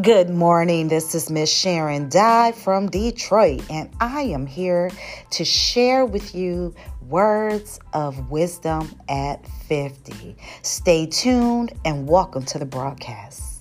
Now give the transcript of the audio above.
Good morning. This is Miss Sharon Dye from Detroit, and I am here to share with you words of wisdom at 50. Stay tuned and welcome to the broadcast.